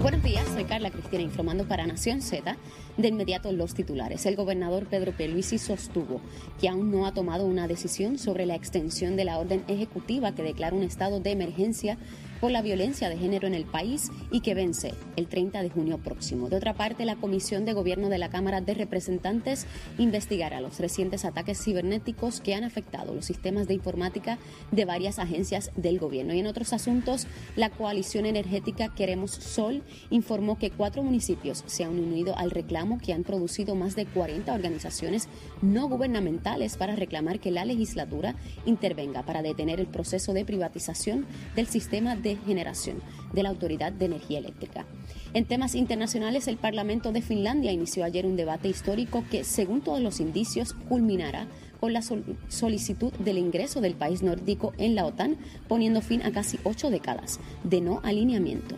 Buenos días, soy Carla Cristina informando para Nación Z. De inmediato los titulares. El gobernador Pedro Pierluisi sostuvo que aún no ha tomado una decisión sobre la extensión de la orden ejecutiva que declara un estado de emergencia por la violencia de género en el país y que vence el 30 de junio próximo. De otra parte, la Comisión de Gobierno de la Cámara de Representantes investigará los recientes ataques cibernéticos que han afectado los sistemas de informática de varias agencias del gobierno. Y en otros asuntos, la coalición energética Queremos Sol informó que cuatro municipios se han unido al reclamo que han producido más de 40 organizaciones no gubernamentales para reclamar que la legislatura intervenga para detener el proceso de privatización del sistema de generación de la Autoridad de Energía Eléctrica. En temas internacionales, el Parlamento de Finlandia inició ayer un debate histórico que, según todos los indicios, culminará con la solicitud del ingreso del país nórdico en la OTAN, poniendo fin a casi ocho décadas de no alineamiento.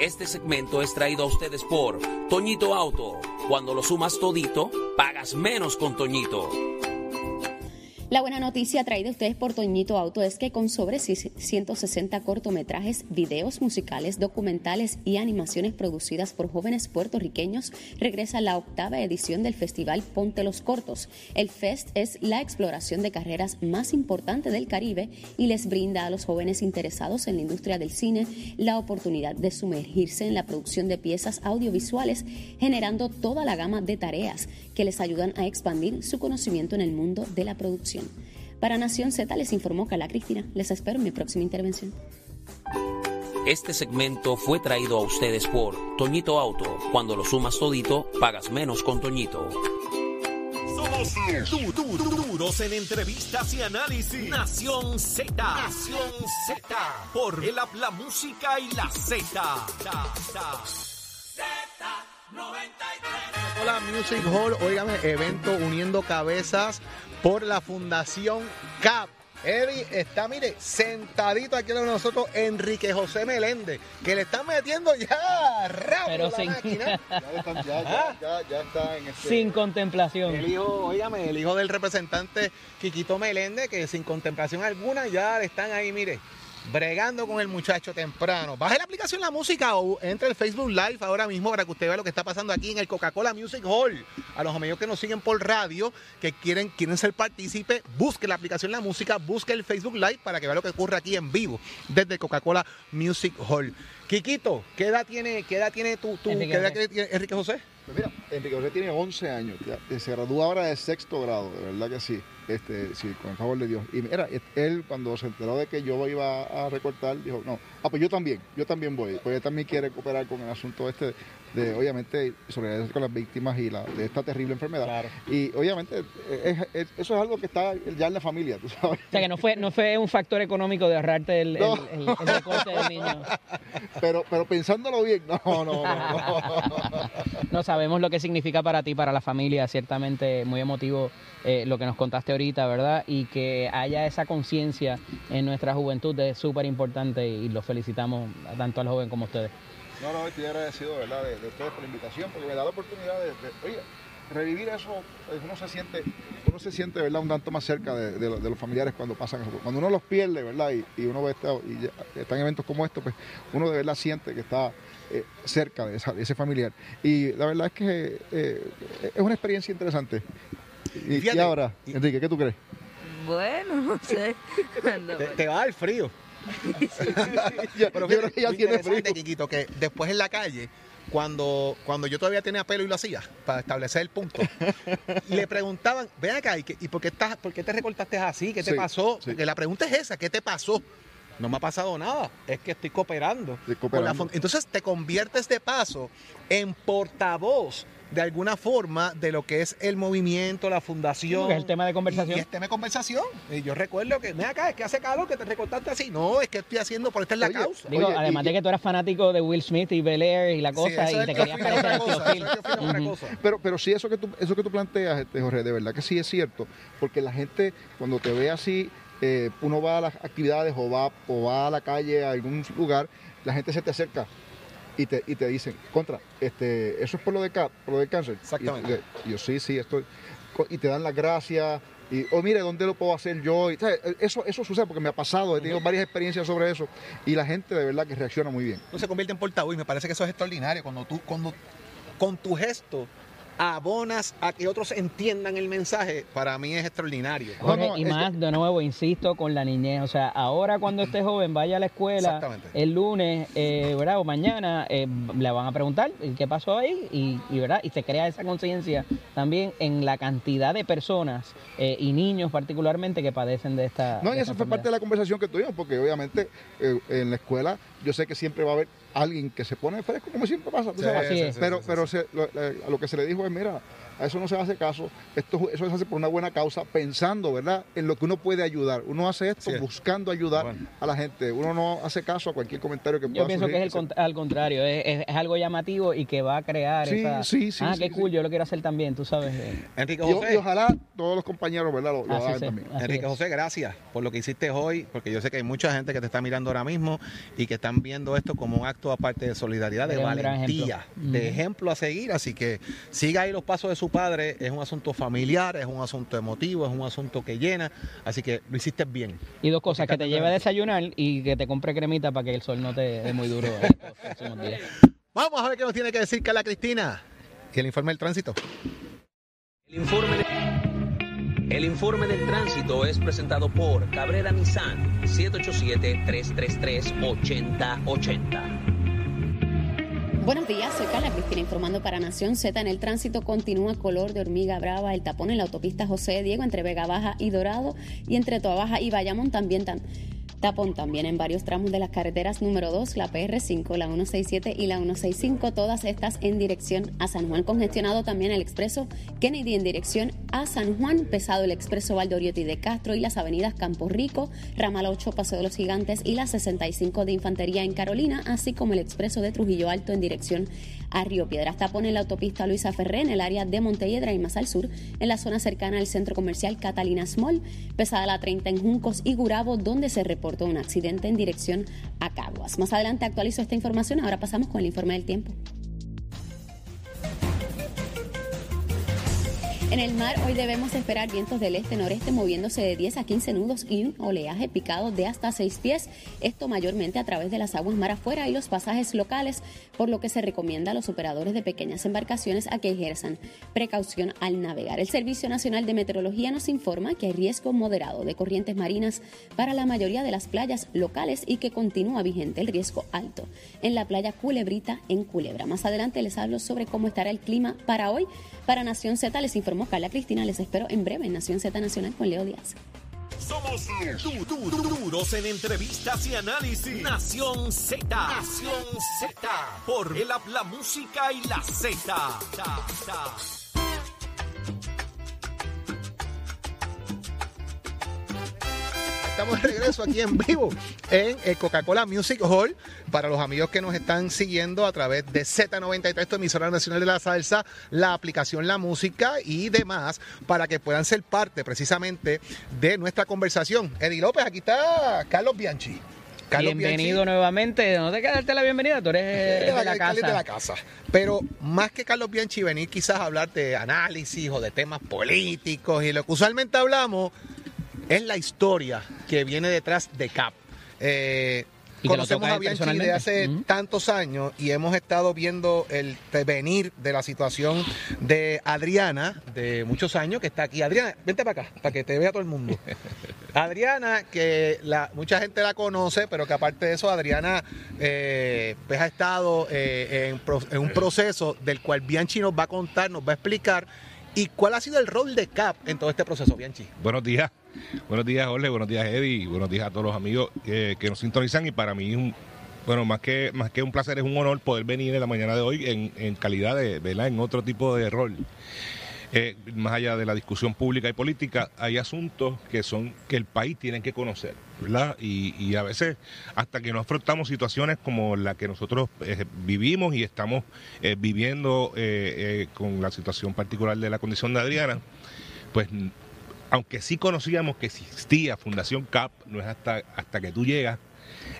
Este segmento es traído a ustedes por Toñito Auto. Cuando lo sumas todito, pagas menos con Toñito. La buena noticia traída a ustedes por Toñito Auto es que con sobre 160 cortometrajes, videos musicales, documentales y animaciones producidas por jóvenes puertorriqueños, regresa la octava edición del festival Ponte los Cortos. El Fest es la exploración de carreras más importante del Caribe y les brinda a los jóvenes interesados en la industria del cine la oportunidad de sumergirse en la producción de piezas audiovisuales, generando toda la gama de tareas que les ayudan a expandir su conocimiento en el mundo de la producción. Para Nación Z les informó Carla Cristina. Les espero en mi próxima intervención. Este segmento fue traído a ustedes por Toñito Auto. Cuando lo sumas todito, pagas menos con Toñito. Somos duros en entrevistas y análisis. Nación Z. Nación Z. Por el la música y la Z. Hola Music Hall, oígame, evento uniendo cabezas por la Fundación CAP. Eddie está, mire, sentadito aquí con nosotros Enrique José Meléndez, que le están metiendo ya rápido Pero la sin- máquina. Ya, ya, ya, ya, ya está en este... Sin contemplación. El hijo, oígame, el hijo del representante Quiquito Meléndez, que sin contemplación alguna ya le están ahí, mire, bregando con el muchacho temprano. Baje la aplicación La Música o entre el Facebook Live ahora mismo para que usted vea lo que está pasando aquí en el Coca-Cola Music Hall. A los amigos que nos siguen por radio, que quieren, quieren ser partícipe, busque la aplicación La Música, busque el Facebook Live para que vea lo que ocurre aquí en vivo desde Coca-Cola Music Hall. Quiquito, ¿qué edad tiene, qué edad tiene tú- Enrique qué edad José. tiene Enrique José? Pues mira, Enrique José tiene 11 años, eh, se gradúa ahora de sexto grado, de verdad que sí, este, sí, con el favor de Dios. Y mira, él cuando se enteró de que yo iba a recortar, dijo, no, ah, pues yo también, yo también voy, pues él también quiere cooperar con el asunto este de, obviamente, solidarizarse con las víctimas y la, de esta terrible enfermedad. Claro. Y obviamente, eh, es- es- eso es algo que está ya en la familia, tú sabes. O sea que no fue, no fue un factor económico de ahorrarte el, el, No. el- el recorte del niño. Pero, pero pensándolo bien, no, no, no, no. No sabemos lo que significa para ti, para la familia, ciertamente muy emotivo eh, lo que nos contaste ahorita, ¿verdad? Y que haya esa conciencia en nuestra juventud es súper importante y los felicitamos tanto al joven como a ustedes. No, no, estoy agradecido, ¿verdad?, de, de ustedes por la invitación, porque me da la oportunidad de, de- oye, revivir eso, eh, uno se siente, uno se siente, ¿verdad?, un tanto más cerca de, de de los familiares cuando pasan. Cuando uno los pierde, ¿verdad?, y, y uno ve esta- y ya- eventos como estos, pues uno de verdad siente que está eh, cerca de, esa- de ese familiar. Y la verdad es que eh, es una experiencia interesante. Y, y Fíjate, ahora, y- Enrique, ¿qué tú crees? Bueno, no sé. Te, te va a dar frío. Pero yo creo que ya tiene frío. Quiquito, que después en la calle, cuando, cuando yo todavía tenía pelo y lo hacía, para establecer el punto, le preguntaban, ven acá, ¿y, qué- y por, qué estás, por qué te recortaste así? ¿Qué te Sí, pasó? sí. Porque la pregunta es esa, ¿qué te pasó? No me ha pasado nada, es que estoy cooperando. Estoy cooperando. Entonces te conviertes de paso en portavoz de alguna forma de lo que es el movimiento, la fundación. Que es el tema de conversación. Y, y es tema de conversación. Y yo recuerdo que, ven acá, es que hace calor que te recortaste así. No, es que estoy haciendo, por esta es la Oye, causa. Digo, Oye, además y- de que tú eras fanático de Will Smith y Bel Air y la Sí, cosa, eso y es te que querías a parecer otra al tío cosa, Phil. eso es que fui a cosa. Pero, pero sí, eso que tú, eso que tú planteas, este, Jorge, de verdad que sí es cierto, porque la gente cuando te ve así, eh, uno va a las actividades o va, o va a la calle a algún lugar, la gente se te acerca y te, y te dicen, contra, este, eso es por lo, de por lo del cáncer. Exactamente. Y, y yo sí, sí, estoy, y te dan las gracias. Y, o mire, ¿dónde lo puedo hacer yo? Y, ¿sabes? Eso, eso sucede porque me ha pasado, he tenido varias experiencias sobre eso y la gente de verdad que reacciona muy bien. No se convierte en portavoz y me parece que eso es extraordinario cuando tú, cuando con tu gesto abonas a que otros entiendan el mensaje, para mí es extraordinario. Jorge, No, no, y es más, de nuevo, insisto, con la niñez. O sea, ahora cuando esté joven, vaya a la escuela el lunes, eh, ¿verdad? O mañana, eh, le van a preguntar eh, qué pasó ahí y, y, ¿verdad? Y se crea esa conciencia también en la cantidad de personas eh, y niños particularmente que padecen de esta No, y eso fue parte de la conversación que tuvimos, porque obviamente eh, en la escuela yo sé que siempre va a haber alguien que se pone fresco, como siempre pasa, tú Sí, sabes. Pero pero se- lo, eh, a lo que se le dijo es, mira, a eso no se hace caso, esto, eso se hace por una buena causa, pensando, ¿verdad?, en lo que uno puede ayudar. Uno hace esto Sí. buscando ayudar Bueno. a la gente. Uno no hace caso a cualquier comentario que pueda Yo pienso que es el cont- al contrario, es, es- es algo llamativo y que va a crear Sí, esa... sí, sí, ah, sí, qué sí. cool, yo lo quiero hacer también, tú sabes. eh. Enrique José. y ojalá todos los compañeros, ¿verdad?, lo, lo hagan también. Enrique es. José, gracias por lo que hiciste hoy, porque yo sé que hay mucha gente que te está mirando ahora mismo y que están viendo esto como un acto aparte de solidaridad, de valentía, ejemplo. de ejemplo a seguir. Así que siga ahí los pasos de su padre. Es un asunto familiar, es un asunto emotivo, es un asunto que llena. Así que lo hiciste bien. Y dos cosas, que te lleve a desayunar y que te compre cremita para que el sol no te dé muy duro días. Vamos a ver qué nos tiene que decir Carla Cristina. Y el informe del tránsito. El informe, de- el informe del tránsito es presentado por Cabrera Nissan 787-333-8080. Buenos días, soy Carla Cristina informando para Nación Z. En el tránsito continúa color de hormiga brava el tapón en la autopista José Diego entre Vega Baja y Dorado y entre Toa Baja y Bayamón también tan- tapón también en varios tramos de las carreteras número 2, la PR5, la 167 y la 165, todas estas en dirección a San Juan. Congestionado también el expreso Kennedy en dirección a San Juan, pesado el expreso Valdoriotti de Castro y las avenidas Campo Rico, Ramal 8, Paseo de los Gigantes y la 65 de Infantería en Carolina, así como el expreso de Trujillo Alto en dirección a Río Piedras. Tapón en la autopista Luisa Ferré en el área de Montelledra y más al sur, en la zona cercana al centro comercial Catalina Small, pesada la 30 en Juncos y Gurabo, donde se reportó un accidente en dirección a Caguas. Más adelante actualizo esta información, ahora pasamos con el informe del tiempo. En el mar hoy debemos esperar vientos del este-noreste moviéndose de 10 a 15 nudos y un oleaje picado de hasta 6 pies, esto mayormente a través de las aguas mar afuera y los pasajes locales, por lo que se recomienda a los operadores de pequeñas embarcaciones a que ejerzan precaución al navegar. El Servicio Nacional de Meteorología nos informa que hay riesgo moderado de corrientes marinas para la mayoría de las playas locales y que continúa vigente el riesgo alto en la playa Culebrita en Culebra. Más adelante les hablo sobre cómo estará el clima para hoy. Para Nación Z les informó Carla Cristina. Les espero en breve en Nación Z Nacional con Leo Díaz. Somos du- du- du- duros en entrevistas y análisis. Nación Z. Nación Z. Por el la música y la Z. Estamos de regreso aquí en vivo en el Coca-Cola Music Hall. Para los amigos que nos están siguiendo a través de Z93, tu emisora nacional de la salsa, la aplicación La Música y demás, para que puedan ser parte precisamente de nuestra conversación. Eddie López, aquí está Carlos Bianchi. Carlos Bienvenido nuevamente. No te quedas darte la bienvenida, tú eres de de la, la alcalde casa. de la casa. Pero más que Carlos Bianchi venir quizás a hablar de análisis o de temas políticos y lo que usualmente hablamos es la historia que viene detrás de CAP. Eh, conocemos a Bianchi de hace Ujú. tantos años y hemos estado viendo el venir de la situación de Adriana de muchos años que está aquí. Adriana, vente para acá, para que te vea todo el mundo. Adriana, que la, mucha gente la conoce, pero que aparte de eso, Adriana eh, pues ha estado eh, en, en un proceso del cual Bianchi nos va a contar, nos va a explicar. ¿Y cuál ha sido el rol de CAP en todo este proceso, Bianchi? Buenos días. Buenos días, Jorge. Buenos días, Eddie. Buenos días a todos los amigos eh, que nos sintonizan. Y para mí, bueno, más que, más que un placer, es un honor poder venir en la mañana de hoy en, en calidad de, ¿verdad? En otro tipo de rol. Eh, más allá de la discusión pública y política, hay asuntos que son que el país tiene que conocer, ¿verdad? Y, a veces, hasta que no afrontamos situaciones como la que nosotros eh, vivimos y estamos eh, viviendo con la situación particular de la condición de Adriana, pues aunque sí conocíamos que existía Fundación CAP, no es hasta, hasta que tú llegas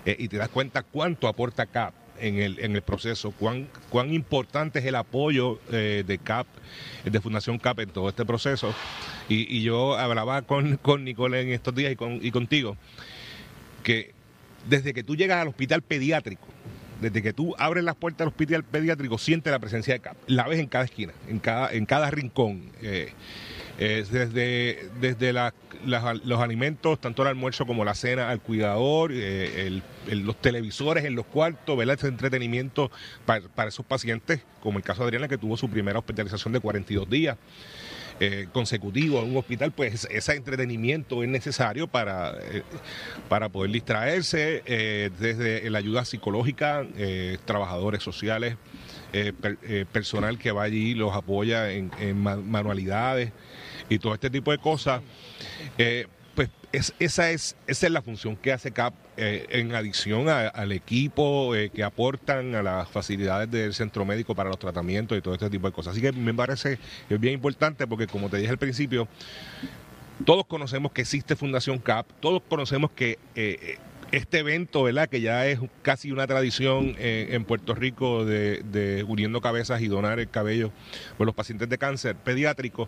y te das cuenta cuánto aporta CAP en el, en el proceso, cuán, cuán importante es el apoyo eh, de CAP, de Fundación CAP en todo este proceso. Y, y yo hablaba con, con Nicole en estos días y, con, y contigo, que desde que tú llegas al hospital pediátrico, desde que tú abres las puertas del hospital pediátrico, sientes la presencia de CAP. La ves en cada esquina, en cada, en cada rincón. Eh, desde desde los alimentos, tanto el almuerzo como la cena, al cuidador, eh, los televisores en los cuartos, ¿verdad? ese entretenimiento para, esos pacientes, como el caso de Adriana, que tuvo su primera hospitalización de 42 días eh, consecutivos en un hospital, pues ese entretenimiento es necesario para, eh, para poder distraerse, desde la ayuda psicológica, trabajadores sociales, per- personal que va allí los apoya en, en ma- manualidades y todo este tipo de cosas. Eh, pues es- esa, es, esa es la función que hace CAP eh, en adición al equipo eh, que aportan a las facilidades del centro médico para los tratamientos y todo este tipo de cosas. Así que me parece es bien importante porque como te dije al principio, todos conocemos que existe Fundación CAP, todos conocemos que este evento, ¿verdad? Que ya es casi una tradición en Puerto Rico de, de uniendo cabezas y donar el cabello por los pacientes de cáncer pediátrico.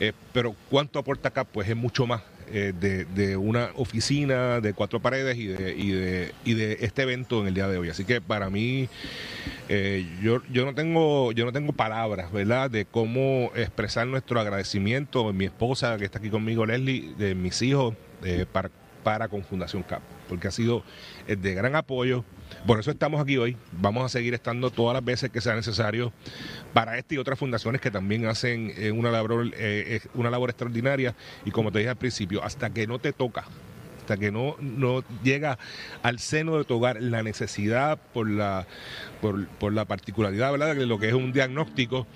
Eh, pero ¿cuánto aporta CAP? Pues es mucho más eh, de, una oficina de cuatro paredes y de, y, de, este evento en el día de hoy. Así que para mí, eh, yo, yo, no tengo, yo no tengo palabras, ¿verdad? De cómo expresar nuestro agradecimiento. Mi esposa, que está aquí conmigo, Leslie, de mis hijos, para, para con Fundación CAP, porque ha sido de gran apoyo. Por eso estamos aquí hoy. Vamos a seguir estando todas las veces que sea necesario para esta y otras fundaciones que también hacen eh, una, labor, eh, eh, una labor extraordinaria. Y como te dije al principio, hasta que no te toca, hasta que no, no llega al seno de tu hogar la necesidad por la, por, por la particularidad ¿verdad? de lo que es un diagnóstico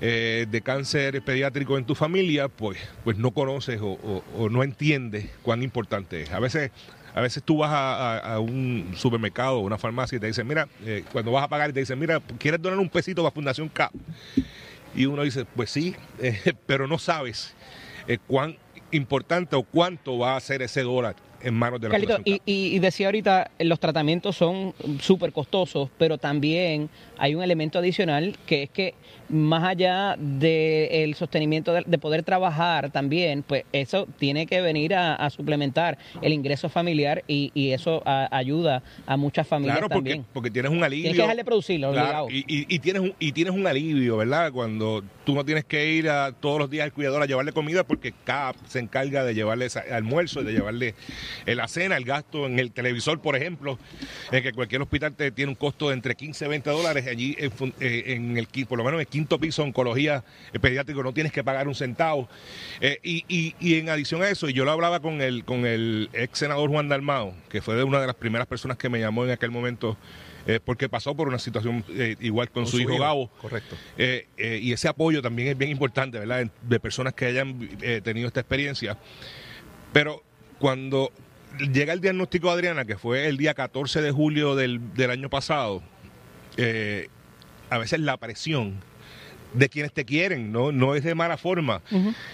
de cáncer pediátrico en tu familia, pues, pues no conoces o- o no entiendes cuán importante es. A veces, a veces tú vas a, un supermercado o una farmacia y te dicen, mira, eh, cuando vas a pagar te dicen, mira, ¿quieres donar un pesito para Fundación CAP? Y uno dice, pues sí, eh, pero no sabes eh, cuán importante o cuánto va a ser ese dólar en manos de la Carlito, y, y- y decía ahorita, los tratamientos son súper costosos, pero también hay un elemento adicional que es que más allá del sostenimiento de, de poder trabajar también, pues eso tiene que venir a, a suplementar el ingreso familiar y, y eso a- ayuda a muchas familias Claro, porque, también. porque tienes un alivio. Tienes que dejar de producirlo, Claro, y, y- y tienes un, y tienes un alivio, ¿verdad? Cuando tú no tienes que ir a, todos los días al cuidador a llevarle comida porque CAP se encarga de llevarle almuerzo, de llevarle eh, la cena, el gasto en el televisor, por ejemplo, en que cualquier hospital te tiene un costo de entre 15 y 20 dólares. Allí, en, eh, en el, por lo menos en el quinto piso oncología eh, pediátrico, no tienes que pagar un centavo. Eh, y, y- y en adición a eso, y yo lo hablaba con el, con el ex senador Juan Dalmao, que fue de una de las primeras personas que me llamó en aquel momento. eh, porque pasó por una situación eh, igual con, su, hijo, Gabo. Correcto. Eh, y ese apoyo también es bien importante, ¿verdad? En- De personas que hayan tenido esta experiencia. Pero cuando llega el diagnóstico de Adriana, que fue el día 14 de julio del, del año pasado, eh, a veces la presión de quienes te quieren, no, no es de mala forma,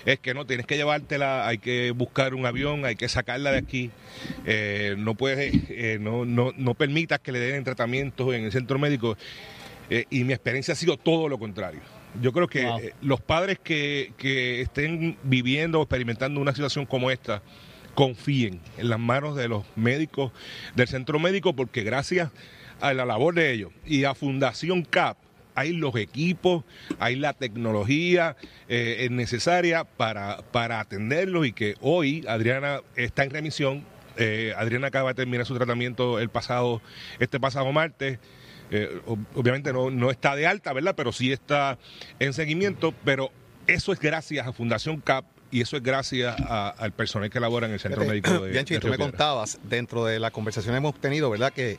es que no tienes que llevártela, hay que buscar un avión, hay que sacarla de aquí, eh, no puedes, eh, no, no, no permitas que le den tratamientos en el centro médico. Eh, y mi experiencia ha sido todo lo contrario. Yo creo que Wow. eh, los padres que, que estén viviendo o experimentando una situación como esta, confíen en las manos de los médicos del centro médico, porque gracias a la labor de ellos y a Fundación CAP, hay los equipos, hay la tecnología eh, es necesaria para, para atenderlos y que hoy Adriana está en remisión. Eh, Adriana acaba de terminar su tratamiento el pasado, este pasado martes. Eh, ob- obviamente no, no está de alta, ¿verdad? Pero sí está en seguimiento. Pero eso es gracias a Fundación CAP y eso es gracias a- al personal que labora en el Centro Fíjate, Médico de, Bianchi, de tú Río me contabas dentro de la conversación que hemos tenido, ¿verdad? Que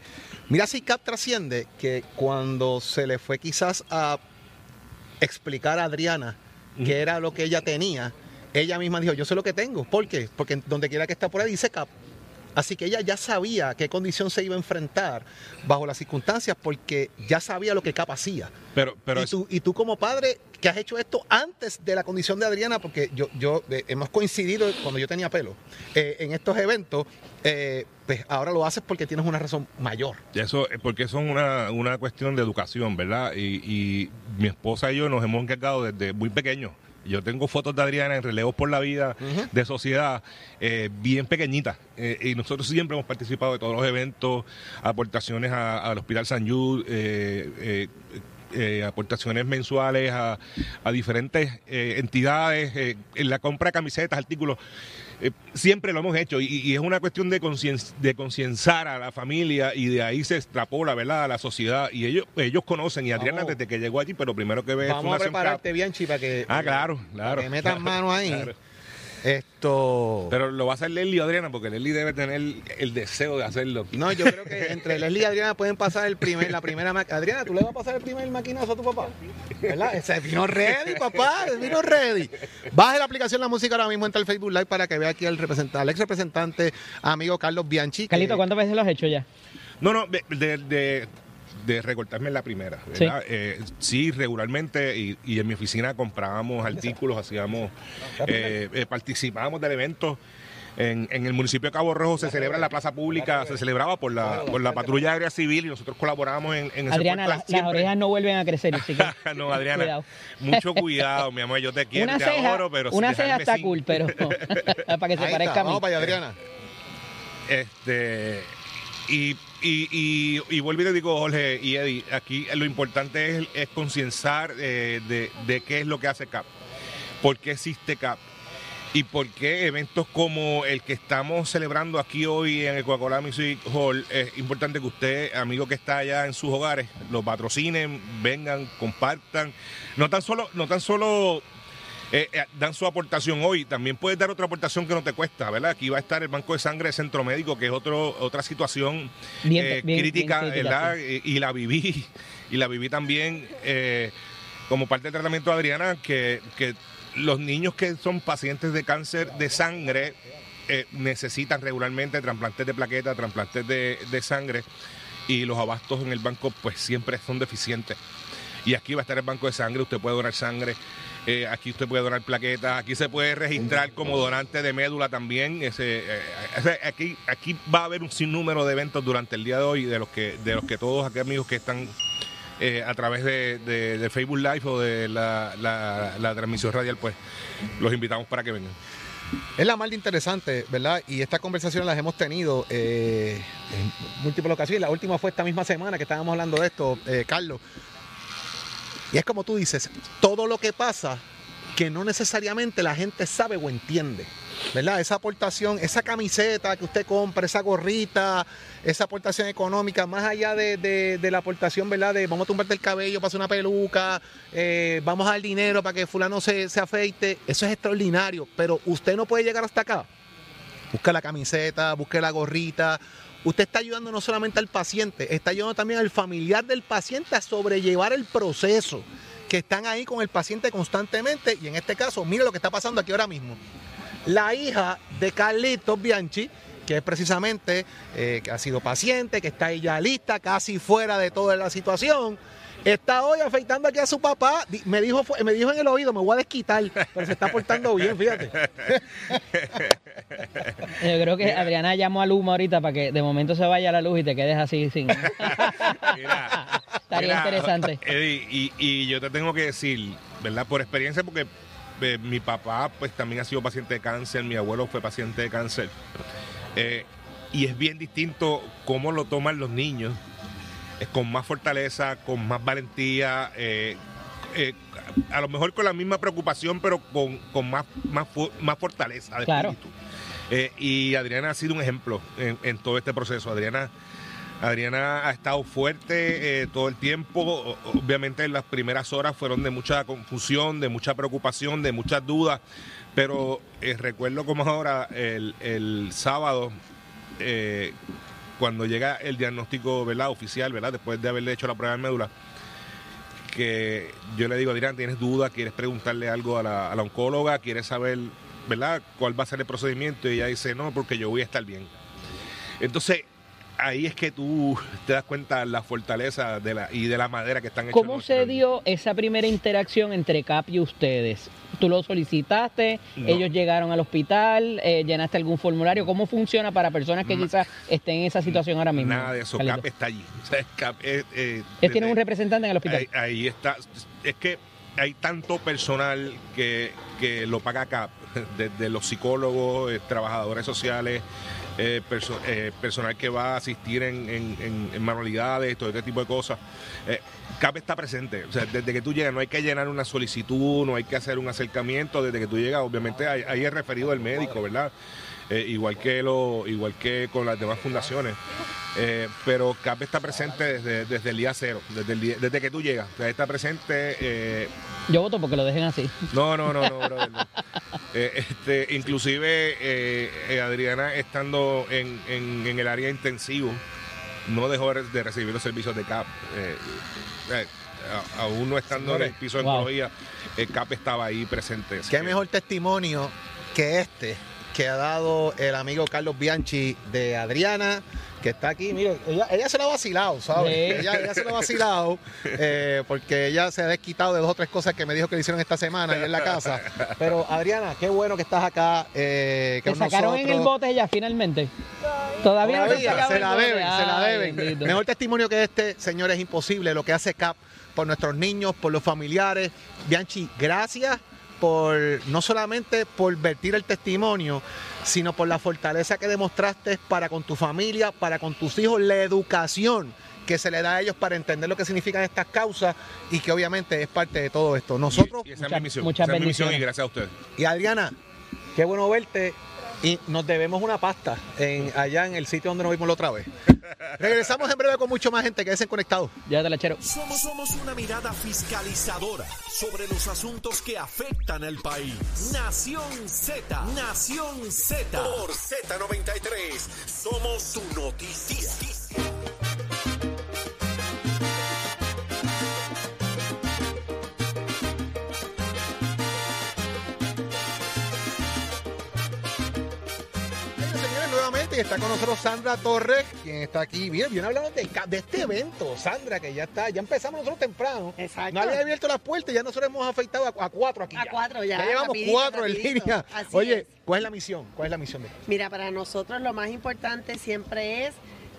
mira si CAP trasciende que cuando se le fue quizás a explicar a Adriana qué era lo que ella tenía, ella misma dijo, yo sé lo que tengo. ¿Por qué? Porque donde quiera que está por ahí dice CAP. Así que ella ya sabía a qué condición se iba a enfrentar bajo las circunstancias porque ya sabía lo que CAP hacía. Pero, pero y, es- tú, y tú como padre que has hecho esto antes de la condición de Adriana, porque yo, yo eh, hemos coincidido cuando yo tenía pelo eh, en estos eventos, eh, pues ahora lo haces porque tienes una razón mayor. Eso, eh, porque eso es una, una cuestión de educación, ¿verdad? Y, y mi esposa y yo nos hemos encargado desde muy pequeños. Yo tengo fotos de Adriana en relevos por la vida de sociedad eh, bien pequeñitas. Eh, y nosotros siempre hemos participado de todos los eventos, aportaciones a- al Hospital San eh, eh, eh, aportaciones mensuales a, a diferentes eh, entidades, eh, en la compra de camisetas, artículos. Eh, siempre lo hemos hecho y, y es una cuestión de concien- de concienciar a la familia y de ahí se extrapola, ¿verdad?, a la sociedad. Y ellos ellos conocen, y Adriana Vamos. desde que llegó allí, pero primero que ve Vamos a prepararte. Bianchi, para que, Ah, claro, para claro. que metan claro, mano ahí. claro. Esto. Pero lo va a hacer Leslie o Adriana, porque Leslie debe tener el deseo de hacerlo. No, yo creo que entre Leslie y Adriana pueden pasar el primer, la primera Adriana, ¿tú le vas a pasar el primer maquinazo a tu papá? ¿Verdad? Ese vino ready, papá, el vino ready. Baje la aplicación La Música ahora mismo, entra al Facebook Live para que vea aquí al, representante, al ex representante, amigo Carlos Bianchi. que- Carlito, ¿cuántas veces lo has hecho ya? No, no, de, de, de- de recortarme en la primera, ¿verdad? Eh, Sí, regularmente, y, y en mi oficina comprábamos artículos, hacíamos, eh, eh, participábamos del evento. En, en el municipio de Cabo Rojo se celebra en la plaza pública, se celebraba por la, por la patrulla aérea civil y nosotros colaborábamos en, en ese Adriana, las, orejas no vuelven a crecer. Así que no, Adriana, cuidado. mucho cuidado, mi amor, yo te quiero, una te ceja, adoro, pero una ceja está sin- cool, pero para que se Ahí parezca está, a mí. Vamos para allá, Adriana. Este, y, y, y, y vuelvo y te digo, Jorge y Eddie, aquí lo importante es, es concienciar eh, de, de qué es lo que hace CAP, por qué existe CAP y por qué eventos como el que estamos celebrando aquí hoy en el Coca-Cola Music Hall, es importante que usted, amigo que está allá en sus hogares, lo patrocinen, vengan, compartan. No tan solo, no tan solo eh, eh, dan su aportación hoy. También puedes dar otra aportación que no te cuesta, ¿verdad? Aquí va a estar el Banco de Sangre de Centro Médico, que es otro, otra situación Bien, eh, bien, crítica, bien ¿verdad? Y, y la viví, y la viví también como parte del tratamiento de Adriana, que, que los niños que son pacientes de cáncer de sangre eh, necesitan regularmente trasplantes de plaqueta, trasplantes de, de sangre, y los abastos en el banco pues siempre son deficientes. Y aquí va a estar el banco de sangre, usted puede donar sangre, eh, aquí usted puede donar plaquetas, aquí se puede registrar como donante de médula también. Eh, ese- aquí, aquí va a haber un sinnúmero de eventos durante el día de hoy de los que, de los que todos aquellos amigos que están eh, a través de, de- Facebook Live o de la, la- transmisión radial, pues los invitamos para que vengan. Es la más interesante, ¿verdad? Y estas conversaciones las hemos tenido en múltiples ocasiones. La última fue esta misma semana que estábamos hablando de esto, Carlos. Y es como tú dices, todo lo que pasa que no necesariamente la gente sabe o entiende. ¿Verdad? Esa aportación, esa camiseta que usted compra, esa gorrita, esa aportación económica, más allá de, de- la aportación, ¿verdad? De vamos a tumbarte el cabello para hacer una peluca, eh, vamos a dar dinero para que fulano se, se afeite, eso es extraordinario, pero usted no puede llegar hasta acá. Busca la camiseta, busque la gorrita. Usted está ayudando no solamente al paciente, está ayudando también al familiar del paciente a sobrellevar el proceso. Que están ahí con el paciente constantemente. Y en este caso, mire lo que está pasando aquí ahora mismo. La hija de Carlitos Bianchi, que es precisamente eh, que ha sido paciente, que está ahí ya lista, casi fuera de toda la situación. Está hoy afeitando aquí a su papá. Me dijo, me dijo en el oído, me voy a desquitar, pero se está portando bien, fíjate. Yo creo que Adriana llamó a Luma ahorita para que de momento se vaya la luz y te quedes así sin. Mira, Estaría interesante. Eddie, y, y yo te tengo que decir, ¿verdad? Por experiencia, porque eh, mi papá pues también ha sido paciente de cáncer, mi abuelo fue paciente de cáncer. Eh, y es bien distinto cómo lo toman los niños, es con más fortaleza, con más valentía, eh, eh, a lo mejor con la misma preocupación, pero con, con más, más, más fortaleza de Claro. espíritu. Eh, y Adriana ha sido un ejemplo en, en todo este proceso. Adriana, Adriana ha estado fuerte eh, todo el tiempo. Obviamente las primeras horas fueron de mucha confusión, de mucha preocupación, de muchas dudas. Pero eh, recuerdo como ahora el, sábado, cuando llega el diagnóstico ¿verdad? oficial, ¿verdad? después de haberle hecho la prueba de médula, que yo le digo, Adrián, ¿tienes duda? ¿Quieres preguntarle algo a la oncóloga? ¿Quieres saber ¿verdad? cuál va a ser el procedimiento? Y ella dice, no, porque yo voy a estar bien. Entonces, ahí es que tú te das cuenta la fortaleza de la, y de la madera que están hechos. ¿Cómo se dio esa primera interacción entre CAP y ustedes? ¿Tú lo solicitaste? No. ¿Ellos llegaron al hospital? Eh, ¿Llenaste algún formulario? ¿Cómo funciona para personas que quizás estén en esa situación ahora mismo? Nada de eso, Carlito? CAP está allí. O sea, CAP, eh, eh, tienen un representante en el hospital. Ahí, ahí está. Es que hay tanto personal que, que lo paga CAP, desde los psicólogos, eh, trabajadores sociales, eh, eh, personal que va a asistir en, manualidades, todo este tipo de cosas. CAP está presente. O sea, desde que tú llegas, no hay que llenar una solicitud, no hay que hacer un acercamiento. Desde que tú llegas, obviamente, ahí, es referido del médico, ¿verdad? Eh, igual que lo igual que con las demás fundaciones. Eh, pero CAP está presente desde, desde el día cero, desde, el día- desde que tú llegas. O sea, está presente. eh, Yo voto porque lo dejen así. no, no, no, no, brother, no. Eh, este, inclusive eh, eh, Adriana estando en, en- en el área intensivo no dejó de recibir los servicios de CAP. Eh, eh, a- aún no estando en el piso de Wow. oncología, eh, CAP estaba ahí presente. Qué que- mejor testimonio que este que ha dado el amigo Carlos Bianchi de Adriana, que está aquí. Mire, ella, ella se lo ha vacilado, ¿sabes? Sí. Ella, ella se lo ha vacilado eh, porque ella se ha desquitado de dos o tres cosas que me dijo que le hicieron esta semana en la casa. Pero Adriana, qué bueno que estás acá. Eh, que ¿Te sacaron en el bote ya finalmente? Todavía, no Todavía, se la deben, se la deben. bendito. Mejor testimonio que este, señores, es imposible. Lo que hace CAP por nuestros niños, por los familiares. Bianchi, gracias por no solamente por vertir el testimonio, sino por la fortaleza que demostraste para con tu familia, para con tus hijos, la educación que se le da a ellos para entender lo que significan estas causas y que obviamente es parte de todo esto. Nosotros, Y, y esa es Muchas- mi misión. muchas esa es mi misión y gracias a ustedes. y Adriana, qué bueno verte. Y nos debemos una pasta en, allá en el sitio donde nos vimos la otra vez. Regresamos en breve con mucho más gente. Quédense conectados. Ya te la chero. Somos, somos una mirada fiscalizadora sobre los asuntos que afectan al país. Nación Z, Nación Z. Por Z93, somos su noticia. Nuevamente y está con nosotros Sandra Torres, quien está aquí. Bien, bien hablando de, este evento, Sandra, que ya está, ya empezamos nosotros temprano. Exacto. No había abierto las puertas, ya nosotros hemos afeitado a, a cuatro aquí. A cuatro ya, Ya llevamos rapidito, cuatro en rapidito. línea. Así Oye, es. ¿cuál es la misión? ¿Cuál es la misión de Mira, para nosotros lo más importante siempre es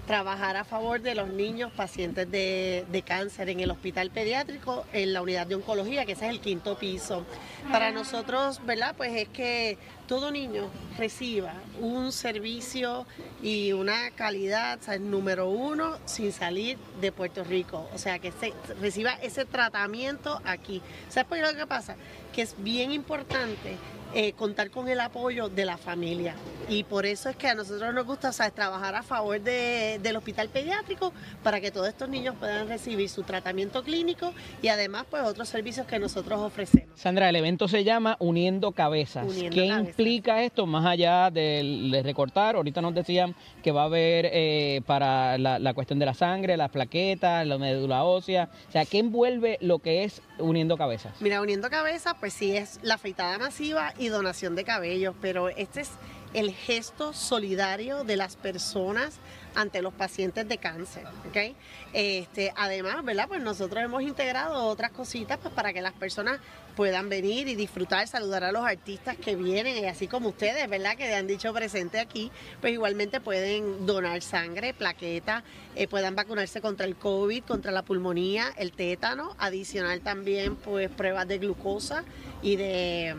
trabajar a favor de los niños pacientes de, de cáncer en el hospital pediátrico, en la unidad de oncología, que ese es el quinto piso. Para nosotros, ¿verdad? Pues es que todo niño reciba un servicio y una calidad, ¿sabes? número uno, sin salir de Puerto Rico. O sea, que reciba ese tratamiento aquí. ¿Sabes por qué lo que pasa? Que es bien importante eh, contar con el apoyo de la familia. Y por eso es que a nosotros nos gusta o sea, trabajar a favor de- del hospital pediátrico para que todos estos niños puedan recibir su tratamiento clínico y además pues otros servicios que nosotros ofrecemos. Sandra, el evento se llama Uniendo Cabezas. Uniendo ¿Qué Cabezas. implica esto más allá de, recortar? Ahorita nos decían que va a haber eh, para la, la cuestión de la sangre, las plaquetas, la médula ósea. O sea, ¿qué envuelve lo que es Uniendo Cabezas? Mira, uniendo cabezas, pues sí es la afeitada masiva y donación de cabellos, pero este es el gesto solidario de las personas ante los pacientes de cáncer, ¿ok? Este, además, ¿verdad? Pues nosotros hemos integrado otras cositas pues, para que las personas puedan venir y disfrutar, saludar a los artistas que vienen, y así como ustedes, ¿verdad? Que han dicho presente aquí, pues igualmente pueden donar sangre, plaqueta, eh, puedan vacunarse contra el COVID, contra la pulmonía, el tétano, adicional también pues pruebas de glucosa y de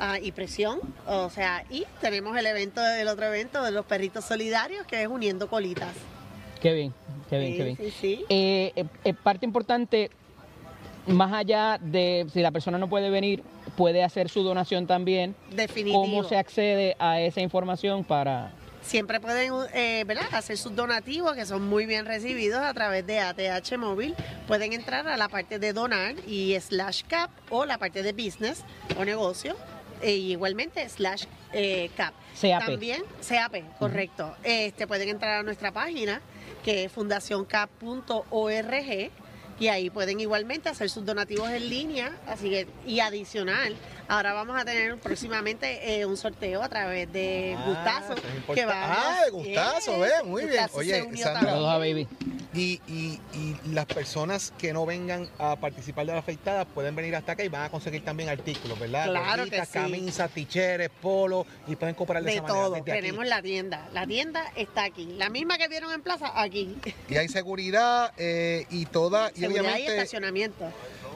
ah, y presión, o sea, y tenemos el evento, el otro evento de los perritos solidarios que es uniendo colitas. Qué bien, qué bien, Sí, qué bien. sí, sí. Eh, eh, eh, parte importante, más allá de si la persona no puede venir, puede hacer su donación también. Definitivo. ¿Cómo se accede a esa información para...? Siempre pueden eh, ¿verdad? hacer sus donativos que son muy bien recibidos a través de ATH Móvil. Pueden entrar a la parte de donar y slash cap o la parte de business o negocio. E igualmente slash eh, cap. CAP. También CAP, correcto. Este pueden entrar a nuestra página que es fundacioncap.org y ahí pueden igualmente hacer sus donativos en línea, así que y adicional Ahora vamos a tener próximamente eh, un sorteo a través de Ah, Gustazo. es que vamos- Ah, de Gustazo, ve, muy bien. Oye, se unió Sandra, también. Saludos a Baby. Y, y- y las personas que no vengan a participar de la afeitada pueden venir hasta acá y van a conseguir también artículos, ¿verdad? Claro que sí. camisas, ticheres, polos y pueden comprar de, De esa manera. todo. aquí. Tenemos la tienda. La tienda está aquí. La misma que vieron en plaza, aquí. Y hay seguridad eh, y toda. Y Seguridad y obviamente, estacionamiento.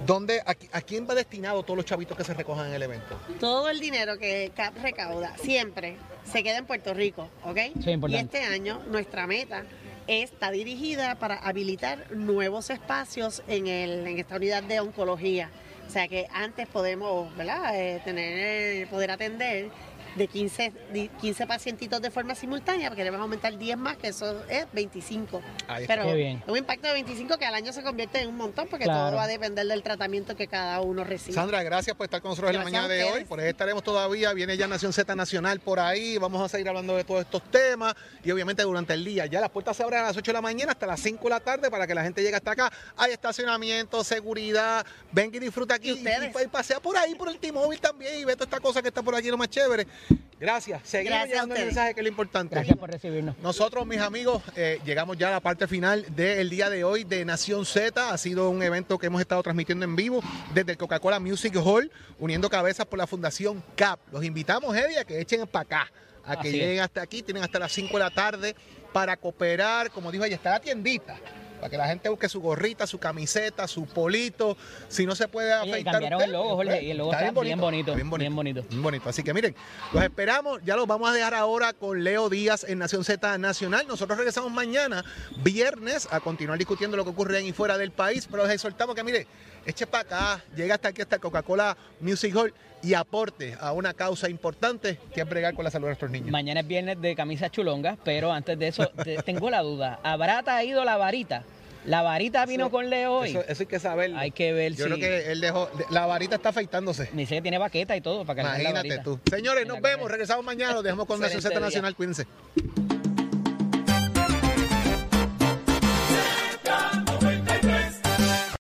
¿dónde, a, qui- a quién va destinado todos los chavitos que se recojan en el evento? Todo el dinero que CAP recauda siempre se queda en Puerto Rico, ¿ok? Sí, importante. Y este año nuestra meta está dirigida para habilitar nuevos espacios en, el, en esta unidad de oncología. O sea que antes podemos. Eh, tener, poder atender de 15, di- 15 pacientitos de forma simultánea, porque queremos aumentar 10 más, que eso es 25. Ahí está. Pero Qué bien. un impacto de 25 que al año se convierte en un montón, porque Claro. todo va a depender del tratamiento que cada uno recibe. Sandra, gracias por estar con nosotros en la mañana de hoy. Por ahí estaremos todavía. Viene ya Nación Z Nacional por ahí. Vamos a seguir hablando de todos estos temas. Y obviamente durante el día. Ya las puertas se abren a las 8 de la mañana hasta las 5 de la tarde para que la gente llegue hasta acá. Hay estacionamiento, seguridad. Venga y disfruta aquí. ¿Y ustedes? Y, pasea por ahí, por el T-Mobile también. Y ve toda esta cosa que está por aquí, lo más chévere. Gracias. Seguimos Gracias a llevando el mensaje que es lo importante. Gracias por recibirnos. Nosotros, mis amigos, eh, llegamos ya a la parte final del día de hoy de Nación Z. Ha sido un evento que hemos estado transmitiendo en vivo desde el Coca-Cola Music Hall, uniendo cabezas por la Fundación CAP. Los invitamos, Eddie, a que echen para acá, a que lleguen hasta aquí. Tienen hasta las 5 de la tarde para cooperar. Como dijo ella, está la tiendita. Para que la gente busque su gorrita, su camiseta, su polito. Si no se puede Oye, afeitar. cambiaron usted, el logo, Jorge, y el logo está bien bonito, bien bonito. bien bonito. Bien bonito. Así que miren, los esperamos. Ya los vamos a dejar ahora con Leo Díaz en Nación Z Nacional. Nosotros regresamos mañana, viernes, a continuar discutiendo lo que ocurre en y fuera del país. Pero les exhortamos que, mire, eche para acá, llega hasta aquí, hasta Coca-Cola Music Hall y aporte a una causa importante que es bregar con la salud de nuestros niños. Mañana es viernes de camisas chulongas, pero antes de eso te- tengo la duda. ¿Habrá traído la varita? ¿La varita vino Eso- con Leo hoy? Eso, eso hay que saberlo. Hay que ver Yo si... creo que él dejó, la varita está afeitándose. Dice que tiene baqueta y todo para que den la Imagínate varita. tú. Señores, En la nos vemos. Regresamos mañana. Los dejamos con Z día. Nacional. Cuídense.